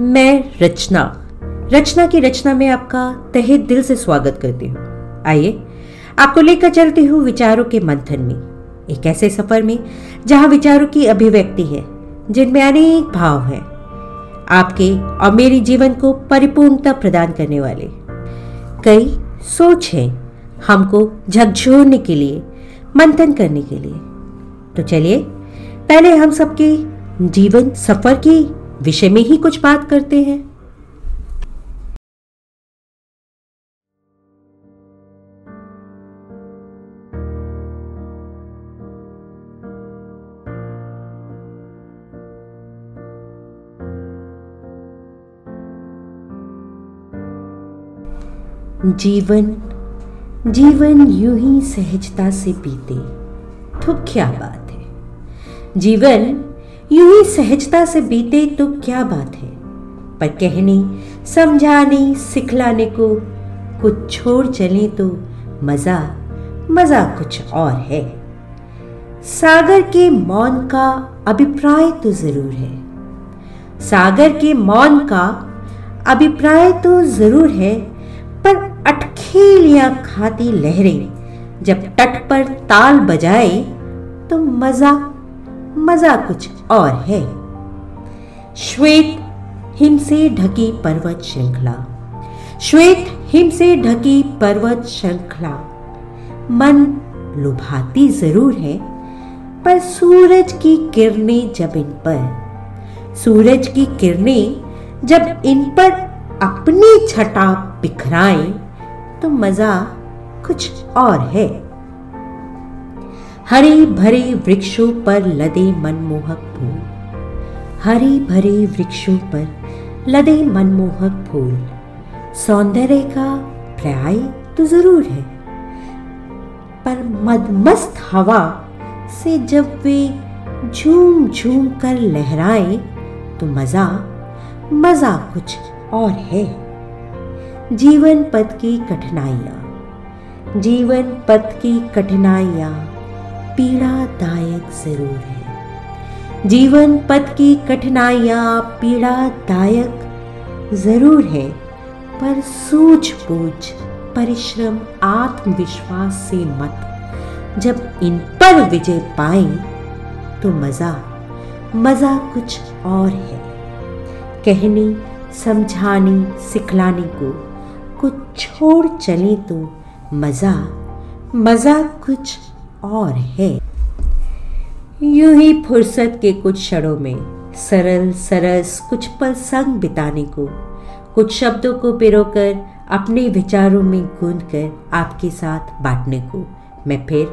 मैं रचना। रचना की रचना में आपका तहे दिल से स्वागत करती हूँ। आइए, आपको लेकर चलती हूँ विचारों के मंथन में। एक ऐसे सफ़र में जहाँ विचारों की अभिव्यक्ति है, जिनमें अनेक भाव हैं। आपके और मेरे जीवन को परिपूर्णता प्रदान करने वाले। कई सोच हैं हमको झकझोरने के लिए, मंथन करने के लिए। तो चलिए, पहले हम सबके जीवन सफ़र की विषय में ही कुछ बात करते हैं। जीवन जीवन यूँ ही सहजता से पीते तो क्या बात है? जीवन यूँ ही सहजता से बीते तो क्या बात है? पर कहने, समझाने, सिखलाने को कुछ छोड़ चले तो मज़ा मज़ा कुछ और है। सागर के मौन का अभिप्राय तो ज़रूर है। सागर के मौन का अभिप्राय तो ज़रूर है, पर अटखेलियाँ खाती लहरें जब तट पर ताल बजाए तो मज़ा मज़ा कुछ और है। श्वेत हिम से ढकी पर्वत श्रृंखला। श्वेत हिम से ढकी पर्वत श्रृंखला। मन लुभाती ज़रूर है, पर सूरज की किरणें जब इन पर। सूरज की किरणें जब इन पर अपनी छटा बिखराएँ तो मज़ा कुछ और है। हरे भरे वृक्षों पर लदे मनमोहक फूल। हरे भरे वृक्षों पर लदे मनमोहक फूल। सौंदर्य का पर्याय तो ज़रूर है, पर मदमस्त हवा से जब वे झूम झूम कर लहराए तो मज़ा मज़ा कुछ और है। जीवन पथ की कठिनाइयाँ, जीवन पथ की कठिनाइयाँ। पीड़ादायक ज़रूर है। जीवन पथ की कठिनाइयाँ पीड़ादायक ज़रूर है, पर सूझबूझ, परिश्रम, आत्मविश्वास से मत। जब इन पर विजय पाए तो मज़ा मज़ा कुछ और है। कहने, समझाने, सिखलाने को कुछ छोड़ चले तो मज़ा मज़ा कुछ और है। यूँ ही फुर्सत के कुछ क्षणों में सरल, सरस, कुछ पल संग बिताने को, कुछ शब्दों को पिरोकर अपने विचारों में गूंद कर आपके साथ बांटने को मैं फिर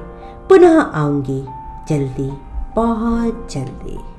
पुनः आऊँगी जल्दी, बहुत जल्दी।